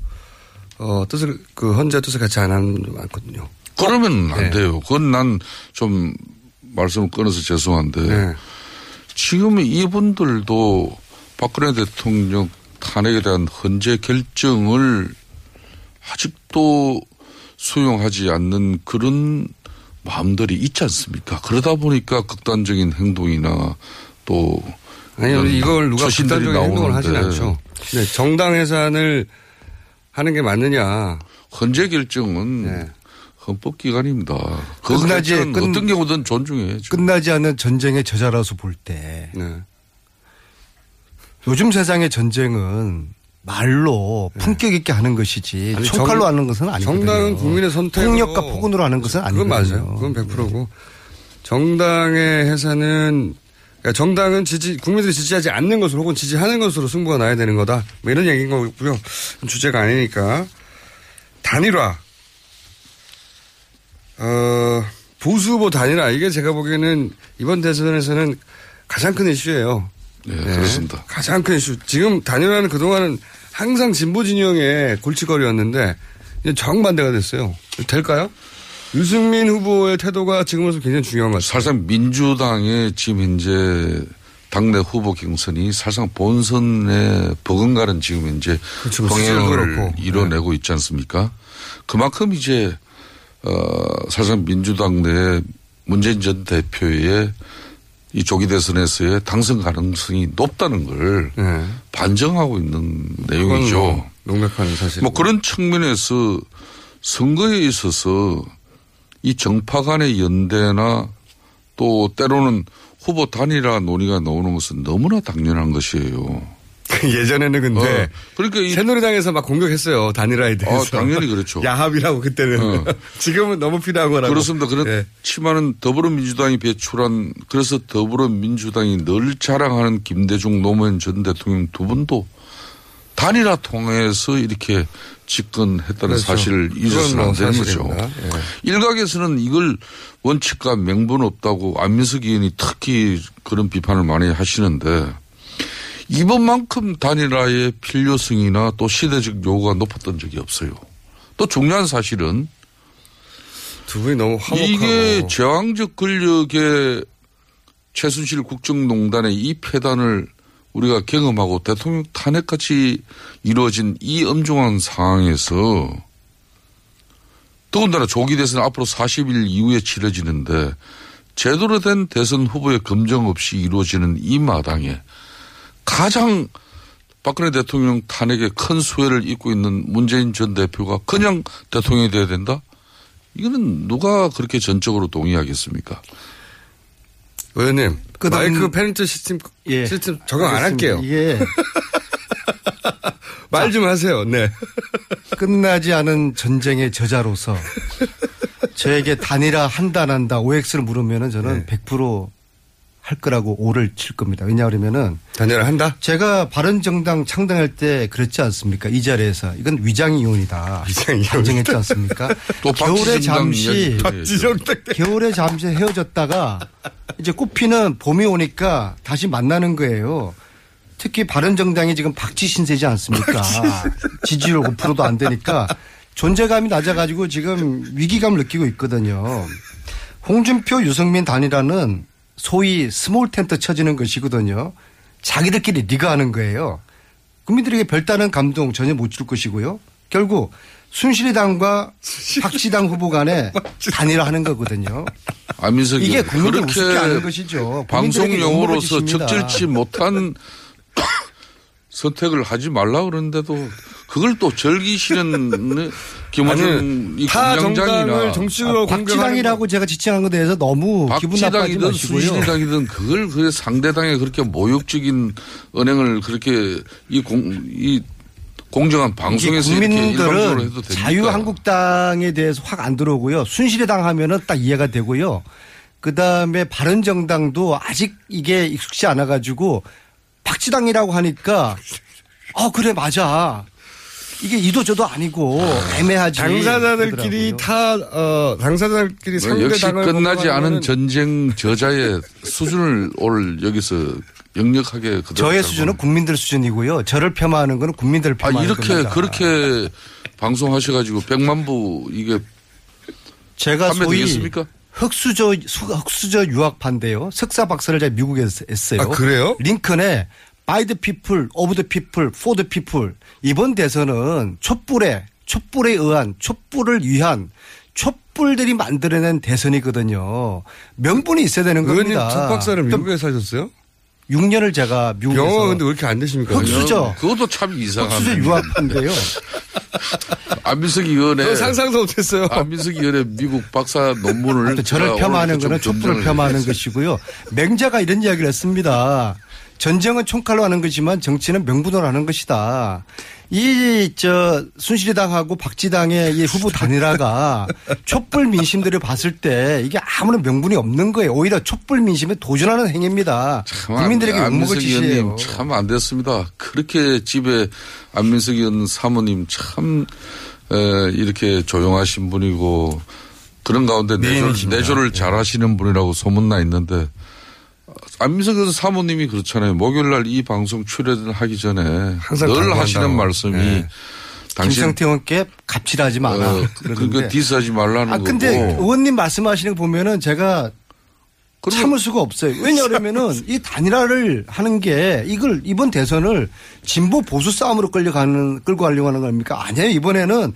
어, 뜻을 그 헌재 뜻을 같이 안 하는 분도 많거든요. 그러면 안 네. 돼요. 그건 난 좀 말씀을 끊어서 죄송한데 네. 지금 이분들도 박근혜 대통령 탄핵에 대한 헌재 결정을 아직도 수용하지 않는 그런 마음들이 있지 않습니까? 그러다 보니까 극단적인 행동이나 또 이런 이걸 누가 극단적인 행동을 하진 나오는데 않죠. 네, 정당 해산을 하는 게 맞느냐. 헌재 결정은 네. 헌법기관입니다. 그 끝나지- 끝- 어떤 경우든 존중해야죠. 끝나지 않는 전쟁의 저자라서 볼 때 네. 요즘 세상의 전쟁은 말로 품격 있게 하는 것이지 네. 아니, 총칼로 정- 하는 것은 아니거든요. 정당은 국민의 선택으로 폭력과 폭언으로 하는 것은 그건 아니거든요. 맞아요. 그건 100%고. 정당의 해산은 그러니까 정당은 지지 국민들이 지지하지 않는 것으로 혹은 지지하는 것으로 승부가 나야 되는 거다. 뭐 이런 얘기인 거고요. 주제가 아니니까 단일화. 어, 보수 후보 단일화 이게 제가 보기에는 이번 대선에서는 가장 큰 이슈예요. 네, 그렇습니다. 가장 큰 이슈. 지금 단일화는 그동안은 항상 진보 진영의 골칫거리였는데 정반대가 됐어요. 될까요? 유승민 후보의 태도가 지금으로서 굉장히 중요한 것 같아요. 사실상 민주당의 지금 현재 당내 후보 경선이 사실상 본선에 버금가는 지금 현재 그렇죠. 동행을 그렇고. 이뤄내고 있지 않습니까? 그만큼 이제 어 사실상 민주당 내 문재인 전 대표의 이 조기 대선에서의 당선 가능성이 높다는 걸 네. 반증하고 있는 내용이죠. 뭐 명백한 사실. 뭐 그런 측면에서 선거에 있어서 이 정파 간의 연대나 또 때로는 후보 단일화 논의가 나오는 것은 너무나 당연한 것이에요. 예전에는 근데 어, 그러니까 이 새누리당에서 막 공격했어요. 단일화에 대해서. 아, 당연히 그렇죠. 야합이라고 그때는. 어. 지금은 너무 필요한 거라고. 그렇습니다. 예. 그렇지만은 더불어민주당이 배출한 그래서 더불어민주당이 늘 자랑하는 김대중 노무현 전 대통령 두 분도 단일화 통해서 이렇게 집권했다는 그렇죠. 사실을 잊어서는 안 되는 거죠. 예. 일각에서는 이걸 원칙과 명분 없다고 안민석 의원이 특히 그런 비판을 많이 하시는데 이번만큼 단일화의 필요성이나 또 시대적 요구가 높았던 적이 없어요. 또 중요한 사실은 두 분이 너무 화목하고. 이게 제왕적 권력의 최순실 국정농단의 이 폐단을 우리가 경험하고 대통령 탄핵같이 이루어진 이 엄중한 상황에서 더군다나 조기 대선 앞으로 40일 이후에 치러지는데 제대로 된 대선 후보의 검증 없이 이루어지는 이 마당에 가장 박근혜 대통령 탄핵에 큰 수혜를 입고 있는 문재인 전 대표가 그냥 대통령이 돼야 된다? 이거는 누가 그렇게 전적으로 동의하겠습니까? 의원님, 끝없는- 마이크 페렌트 시스템, 예. 시스템 적용 안 알겠습니다. 할게요. 이게 말좀 하세요. 네. 끝나지 않은 전쟁의 저자로서 저에게 단일화 한다 안 한다 OX를 물으면은 저는 네. 100% 할 거라고 오를 칠 겁니다. 왜냐하면은 단일화 한다? 제가 바른정당 창당할 때 그랬지 않습니까? 이 자리에서 이건 위장 이혼이다. 위장 이혼. 단정했지 않습니까? 또 겨울에 잠시 겨울에 잠시 헤어졌다가 이제 꽃피는 봄이 오니까 다시 만나는 거예요. 특히 바른정당이 지금 박쥐 신세지 않습니까? 지지율 5%도 안 되니까 존재감이 낮아가지고 지금 위기감을 느끼고 있거든요. 홍준표, 유승민 단일화는 소위 small tent 쳐지는 것이거든요. 자기들끼리 리그하는 거예요. 국민들에게 별다른 감동 전혀 못 줄 것이고요. 결국 순실이당과 박지당 후보 간에 단일화하는 거거든요. 안민석 이게 의원, 국민들 우습게 하는 것이죠. 방송 국민들에게 용어로서 욕먹어주십니다. 적절치 못한 선택을 하지 말라 그러는데도 그걸 또 절기시는 김원중 이타 공장장이나 정당을 정치적으로 아, 박지당이라고 제가 지칭한 것에 대해서 너무 기분 박지당이든 마시고요. 순실이당이든 그걸 그 상대당에 그렇게 모욕적인 언행을 그렇게 이 공 이 공정한 방송에서 국민들은? 자유한국당에 대해서 확 안 들어오고요. 순실이당 하면은 딱 이해가 되고요. 그 다음에 바른정당도 아직 이게 익숙치 않아가지고 박지당이라고 하니까 어 그래 맞아. 이게 이도저도 아니고 애매하지. 당사자들끼리 그러더라고요. 타, 어, 당사자들끼리 뭐 역시 상대당을 끝나지 않은 전쟁 저자의 수준을 오늘 여기서 역력하게 그대로 저의 수준은 국민들 수준이고요. 저를 폄하하는 거는 국민들을 아, 폄하하는 이렇게, 겁니다. 그렇게 방송하셔가지고 100만 부 이게 제가 판매 소위 되겠습니까? 흑수저 수- 흑수저 유학파인데요. 석사 박사를 제가 미국에서 했어요. 아, 그래요? 링컨에 by the people, of the people, for the people. 이번 대선은 촛불에 촛불에 의한 촛불을 위한 촛불들이 만들어낸 대선이거든요. 명분이 있어야 되는 의원님 겁니다. 첫 박사를 또 미국에 사셨어요? 6년을 제가 미국에서 영어 근데 왜 이렇게 안 되십니까? 흑수저 그것도 참 이상하네. 흑수저 유학파인데요. 안민석 의원의 상상도 못했어요. 안민석 의원의 미국 박사 논문을 저를 폄하하는 거는 촛불을 폄하하는. 것이고요. 맹자가 이런 이야기를 했습니다. 전쟁은 총칼로 하는 것이지만 정치는 명분으로 하는 것이다. 이, 저, 순실이당하고 박지당의 이 후보 단일화가 촛불 민심들을 봤을 때 이게 아무런 명분이 없는 거예요. 오히려 촛불 민심에 도전하는 행위입니다. 국민들에게 욕먹을 짓이에요. 참 안 됐습니다. 그렇게 집에 안민석 의원 사모님 참 에, 이렇게 조용하신 분이고 그런 가운데 내조. 내조를 잘 하시는 분이라고 소문나 있는데 안민석 사모님이 그렇잖아요. 목요일 날 이 방송 출연을 하기 전에 항상 늘. 하시는 말씀이 네. 당신 김성태 의원께 갑질하지 마라. 어. 그거 디스하지 말라는 아, 근데 거고. 의원님 말씀하시는 거 보면은 제가 참을 수가 없어요. 왜냐하면은 이 단일화를 하는 게 이걸 이번 대선을 진보 보수 싸움으로 끌려가는 끌고 가려고 하는 겁니까? 아니에요. 이번에는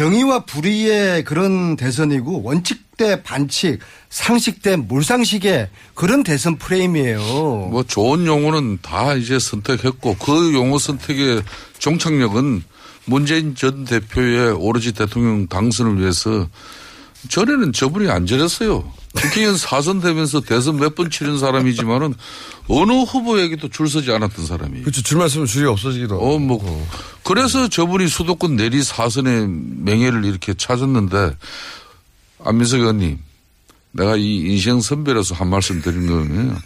정의와 불의의 그런 대선이고 원칙 대 반칙, 상식 대 몰상식의 그런 대선 프레임이에요. 뭐 좋은 용어는 다 이제 선택했고 그 용어 선택의 종착역은 문재인 전 대표의 오로지 대통령 당선을 위해서 전에는 저분이 안 저랬어요. 국회의원 사선 되면서 대선 몇 번 치른 사람이지만은 어느 후보에게도 줄 서지 않았던 사람이. 그렇죠. 줄만 쓰면 줄이 없어지기도 하고. 어, 뭐. 그래서 저분이 수도권 내리 사선의 명예를 이렇게 찾았는데 안민석 의원님 내가 이 인생 선배로서 한 말씀 드린 거는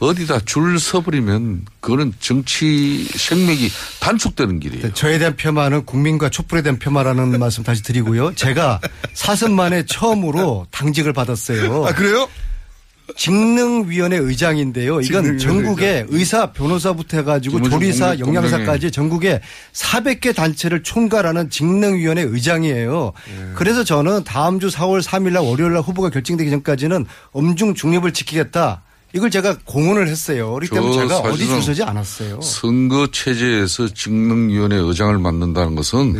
어디다 줄 서버리면 그거는 정치 생맥이 단축되는 길이에요. 저에 대한 폄하는 국민과 촛불에 대한 폄하라는 말씀 다시 드리고요. 제가 사선 만에 처음으로 당직을 받았어요. 아, 그래요? 직능위원회 의장인데요. 이건 직능위원회 전국에 의사, 변호사부터 해가지고 조리사, 영양사까지 전국에 400개 단체를 총괄하는 직능위원회 의장이에요. 예. 그래서 저는 다음 주 4월 3일 날 월요일 날 후보가 결정되기 전까지는 엄중 중립을 지키겠다. 이걸 제가 공언을 했어요. 그렇기 때문에 저 제가 어디 줄 서지 않았어요. 선거 체제에서 직능위원회 의장을 맡는다는 것은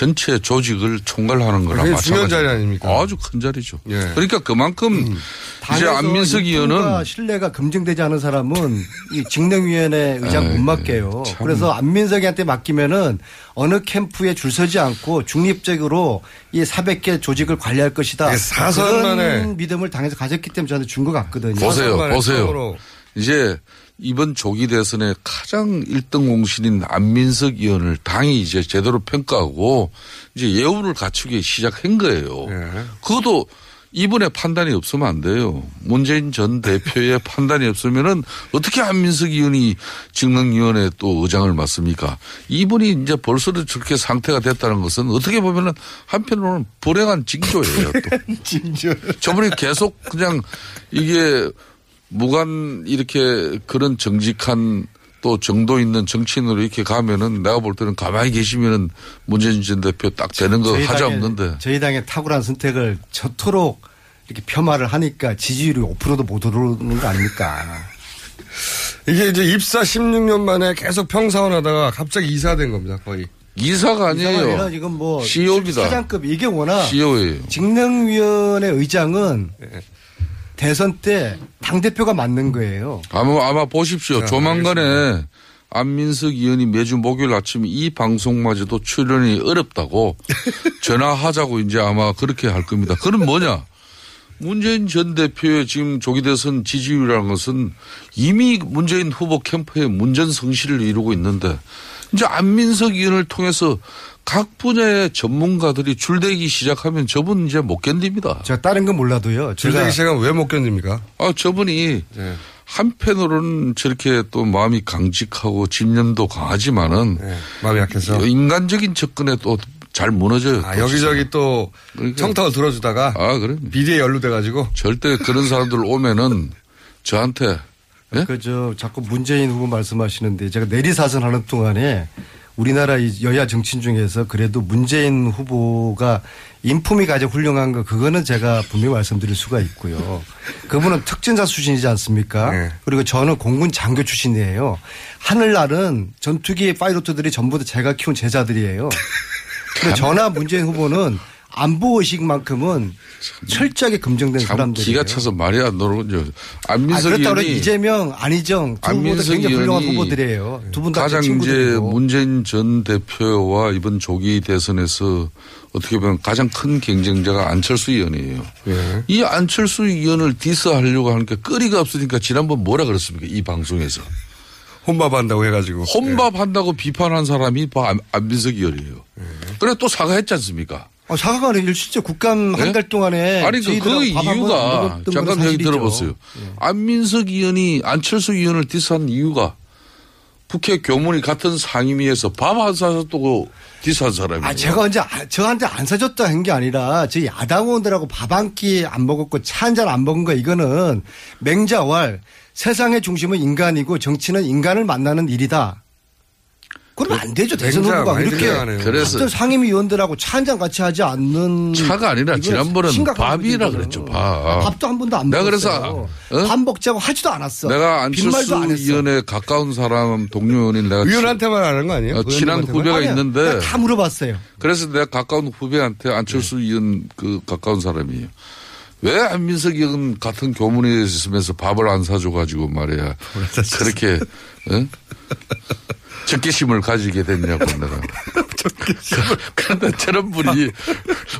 전체 조직을 총괄하는 굉장히 마찬가지. 중요한 자리 아닙니까? 아주 큰 자리죠. 예. 그러니까 그만큼 이제 당에서 안민석 의원은 신뢰가 검증되지 않은 사람은 이 직능위원회 의장 못 맡겨요. 그래서 안민석이한테 맡기면은 어느 캠프에 줄 서지 않고 중립적으로 이 400개 조직을 관리할 것이다. 네, 사선 만에. 그런 믿음을 당에서 가졌기 때문에 저한테 준것 같거든요. 보세요, 보세요. 이제 이번 조기 대선의 가장 1등 공신인 안민석 의원을 당이 이제 제대로 평가하고 이제 예우를 갖추기 시작한 거예요. 예. 그것도 이분의 판단이 없으면 안 돼요. 문재인 전 대표의 판단이 없으면은 어떻게 안민석 의원이 직능위원회 또 의장을 맡습니까? 이분이 이제 벌써 저렇게 상태가 됐다는 것은 어떻게 보면은 한편으로는 불행한 징조예요. 또. 징조. 저분이 계속 그냥 이게 무관 이렇게 그런 정직한 또 정도 있는 정치인으로 이렇게 가면은 내가 볼 때는 가만히 계시면은 문재인 전 대표 딱 되는 거 하자 없는데. 저희 당의 탁월한 선택을 저토록 이렇게 폄하를 하니까 지지율이 5%도 못 오르는 거 아닙니까? 이게 이제 입사 16년 만에 계속 평사원 하다가 갑자기 이사된 겁니다, 거의. 이사가 이사가 아니라 지금 뭐 CEO입니다. 사장급 이게 워낙 CEO예요. 직능위원회 의장은 대선 때 당 대표가 맞는 거예요. 아마, 아마 보십시오. 자, 조만간에 안민석 의원이 매주 목요일 아침에 이 방송마저도 출연이 어렵다고 전화하자고 이제 아마 그렇게 할 겁니다. 그건 뭐냐? 문재인 전 대표의 지금 조기 대선 지지율이라는 것은 이미 문재인 후보 캠프에 문전성시를 이루고 있는데 이제 안민석 의원을 통해서 각 분야의 전문가들이 줄대기 시작하면 저분 이제 못 견딥니다. 제가 다른 건 몰라도요. 줄대기 시작은 왜못 견딥니까? 아, 저분이 한편으로는 저렇게 또 마음이 강직하고 집념도 강하지만은 마음이 약해서 인간적인 접근에 또 잘 무너져요. 아, 여기저기 또 청탁을 들어주다가 아, 그래. 비리에 연루돼가지고 절대 그런 사람들 오면은 저한테 예? 그저 자꾸 문재인 후보 말씀하시는데 제가 내리사선 하는 동안에 우리나라 이 여야 정치인 중에서 그래도 문재인 후보가 인품이 가장 훌륭한 거 그거는 제가 분명히 말씀드릴 수가 있고요. 그분은 특전사 수준이지 않습니까? 네. 그리고 저는 공군 장교 출신이에요. 하늘날은 전투기 파이로트들이 전부 다 제가 키운 제자들이에요. 근데 저나 문재인 후보는 안보 의식만큼은 철저하게 검증된 참 사람들이에요. 기가 차서 말이 안 나오죠. 아, 안민석 그렇다고 해서 의원이 이재명, 안희정 두 안민석 굉장히 훌륭한 후보들이에요. 두 분 다 가장 이제. 문재인 전 대표와 이번 조기 대선에서 어떻게 보면 가장 큰 경쟁자가 안철수 의원이에요. 예. 이 안철수 의원을 디스하려고 하는 게 거리가 없으니까 지난번 뭐라 그랬습니까? 이 방송에서. 혼밥한다고 해가지고. 혼밥한다고 비판한 사람이 안- 안민석 의원이에요. 그래 또 사과했지 않습니까? 어, 사과가 아니라 실제 국감 한달 동안에 아니 그, 그 이유가 잠깐 얘기 사실이죠. 예. 들어보세요. 안민석 의원이 안철수 의원을 디스한 이유가 국회 교문이 같은 상임위에서 밥한 사줬다고 디스한 사람이에요. 아, 제가 언제 아- 저한테 안 사줬다 한 게 아니라 저희 야당 의원들하고 밥 한 끼 안 먹었고 차 한 잔 안 먹은 거 이거는 맹자왈 세상의 중심은 인간이고 정치는 인간을 만나는 일이다. 그러면 안 되죠. 대선 후보가 이렇게. 그래서- 같은 상임위 의원들하고 차 한 잔 같이 하지 않는 차가 아니라 지난번은 밥이라. 그랬죠. 밥. 밥도 한 번도 안 내가 먹었어요. 그래서, 어? 밥 먹자고 하지도 않았어. 내가 안철수. 의원에 가까운 사람 동료인 내가 의원한테만 하는 거 아니에요? 어, 친한? 후배가 아니야. 있는데 다 물어봤어요. 그래서 내가 가까운 후배한테 안철수 의원 그 가까운 사람이에요. 왜 안민석 의원 같은 교문에 있으면서 밥을 안 사줘가지고 말이야. 그렇게, 어? 적개심을 가지게 됐냐고 내가. 그런데 저런 분이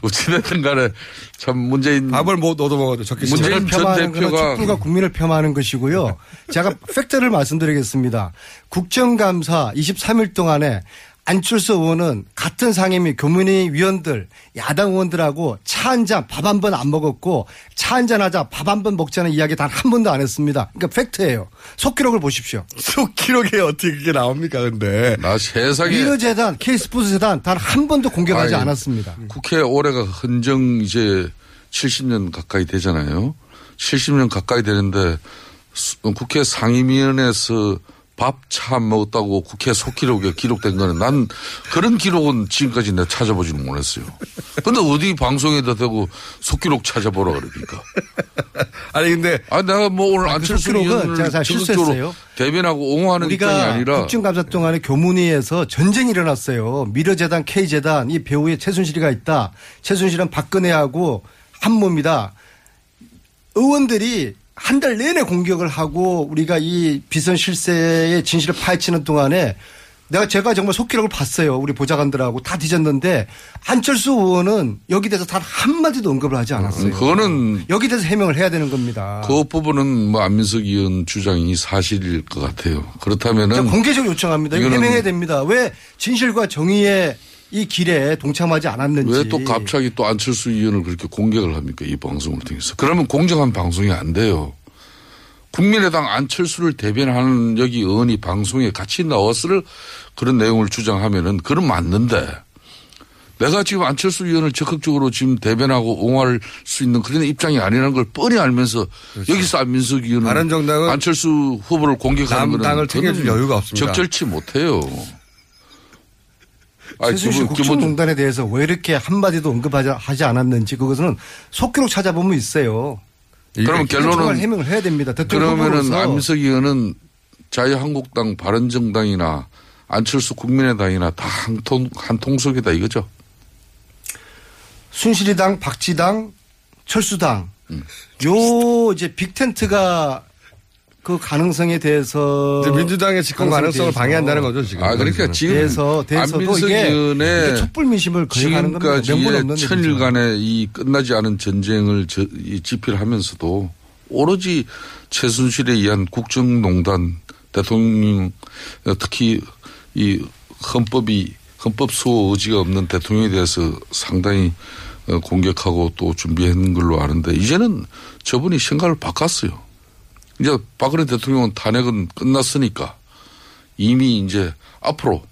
어찌됐든 간에 참 문재인. 밥을 못 얻어먹어도 적게 문재인 전 대표가 촛불과 국민을 폄하하는 것이고요. 제가 팩트를 말씀드리겠습니다. 국정감사 23일 동안에 안철수 의원은 같은 상임위 교문위 위원들 야당 의원들하고 차 한 잔 밥 한 번 안 먹었고 차 한 잔 하자 밥 한 번 먹자는 이야기 단 한 번도 안 했습니다. 그러니까 팩트예요. 속기록을 보십시오. 속기록에 어떻게 그게 나옵니까, 근데. 나 세상에. 미르재단, K스포츠 재단 단 한 번도 공개하지 아니, 않았습니다. 국회 올해가 헌정 이제 70년 가까이 되잖아요. 70년 가까이 되는데 수- 국회 상임위원회에서 밥차안 먹었다고 국회 속기록에 기록된 거는 난 그런 기록은 지금까지 내가 찾아보지는 못했어요. 근데 어디 방송에다 대고 속기록 찾아보라 그러니까. 아니 근데 아 내가 뭐 오늘 그 안철수 의원을 적극적으로. 대변하고 옹호하는 입장이 아니라 국정감사 동안에 교문위에서 전쟁이 일어났어요. 미르재단, K재단 이 배우에 최순실이가 있다. 최순실은 박근혜하고 한 몸이다. 의원들이 한 달 내내 공격을 하고 우리가 이 비선 실세의 진실을 파헤치는 동안에 내가 제가 정말 속기록을 봤어요. 우리 보좌관들하고 다 뒤졌는데 안철수 의원은 여기 대해서 단 한마디도 언급을 하지 않았어요. 음, 그거는 여기 대해서 해명을 해야 되는 겁니다. 그 부분은 뭐 안민석 의원 주장이 사실일 것 같아요. 자, 그렇다면은 공개적으로 요청합니다. 해명해야 됩니다. 왜 진실과 정의의 이 길에 동참하지 않았는지. 왜 또 갑자기 또 안철수 의원을 그렇게 공격을 합니까? 이 방송을 통해서. 그러면 공정한 방송이 안 돼요. 국민의당 안철수를 대변하는 여기 의원이 방송에 같이 나왔을 그런 내용을 주장하면은 그건 맞는데 내가 지금 안철수 의원을 적극적으로 지금 대변하고 옹호할 수 있는 그런 입장이 아니라는 걸 뻔히 알면서 여기서 안민석 의원은 그렇죠. 바른정당은 안철수 후보를 공격하는 거는 남당을 챙겨줄 여유가 없습니다. 적절치 못해요. 최순실 국정농단에 대해서 왜 이렇게 한마디도 언급하지 하지 않았는지 그것은 속기록 찾아보면 있어요. 그러면 결론은 해명을 해야 됩니다. 대통령 그러면은. 안민석 의원은 자유한국당 바른정당이나 안철수 국민의당이나 다 한통 한통속이다 이거죠. 순실이당, 박지당, 철수당. 음. 요 이제 빅텐트가 그 가능성에 대해서 민주당의 집권 가능성을 방해한다는 거죠, 지금. 아 그러니까 지금 대해서 대해서도 이게, 이게 촛불 민심을. 명분 없는 일이죠. 천일간의 이 끝나지 않은 전쟁을 저, 이 집필하면서도 오로지 최순실에 의한 국정농단 대통령 어, 특히 이 헌법이 헌법 수호 의지가 없는 대통령에 대해서 상당히 어, 공격하고 또 준비한 걸로 아는데 이제는 저분이 생각을 바꿨어요. 이제 박근혜 대통령은 탄핵은 끝났으니까 이미 이제 앞으로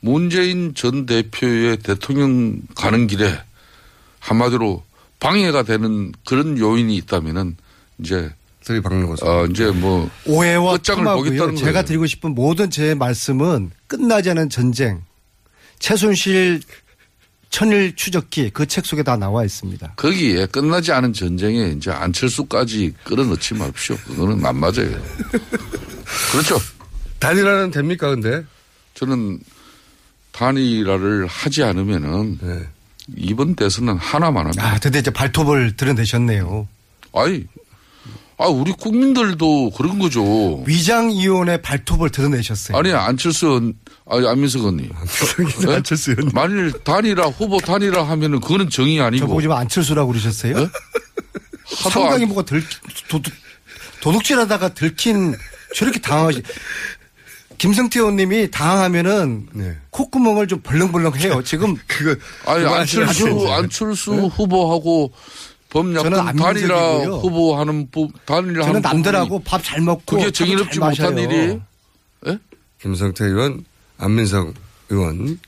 문재인 전 대표의 대통령 가는 길에 한마디로 방해가 되는 그런 요인이 있다면은 이제 들이 박는 거죠. 어 이제 뭐 오해와. 보겠다는 제가 거예요. 드리고 싶은 모든 제 말씀은 끝나지 않은 전쟁, 최순실 천일 추적기 그 책 속에 다 나와 있습니다. 거기에 끝나지 않은 전쟁에 이제 안철수까지 끌어넣지 마십시오. 그거는 안 맞아요. 그렇죠. 단일화는 됩니까, 근데? 저는 단일화를 하지 않으면은 이번 대선은 하나만 합니다. 아, 근데 이제 발톱을 드러내셨네요. 아니, 아 우리 국민들도 그런 거죠. 위장 이혼의 발톱을 드러내셨어요. 아니 안철수 아니 안민석 의원님. 네? 안철수 의원님. 만일 단일화 후보 단일화 하면은 그거는 정의 아니고. 저보고 지금 안철수라고 그러셨어요? 네? 상당히 뭐가 들, 도둑, 도둑질하다가 들킨 저렇게 당하시. 김성태 의원님이 당하면은 콧구멍을 좀 벌렁벌렁 해요. 지금 그거 아니 안철수 안철수 후보하고 저는 범야권. 단일화 후보하는 부- 단일화 저는 남들하고 밥 잘 먹고 그게 정의롭지 잘 못한 마셔요. 일이에요. 김성태 의원, 안민석 의원.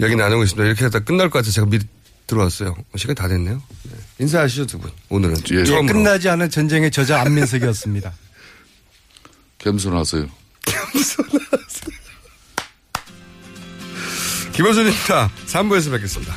여기 나누고 있습니다. 이렇게 하다 끝날 것 같아서 제가 미리 들어왔어요. 시간 다 됐네요. 네. 인사하시죠, 두 분. 오늘은. 예, 처음으로. 끝나지 않은 전쟁의 저자 안민석이었습니다. 겸손하세요. 김호준입니다. 3부에서 뵙겠습니다.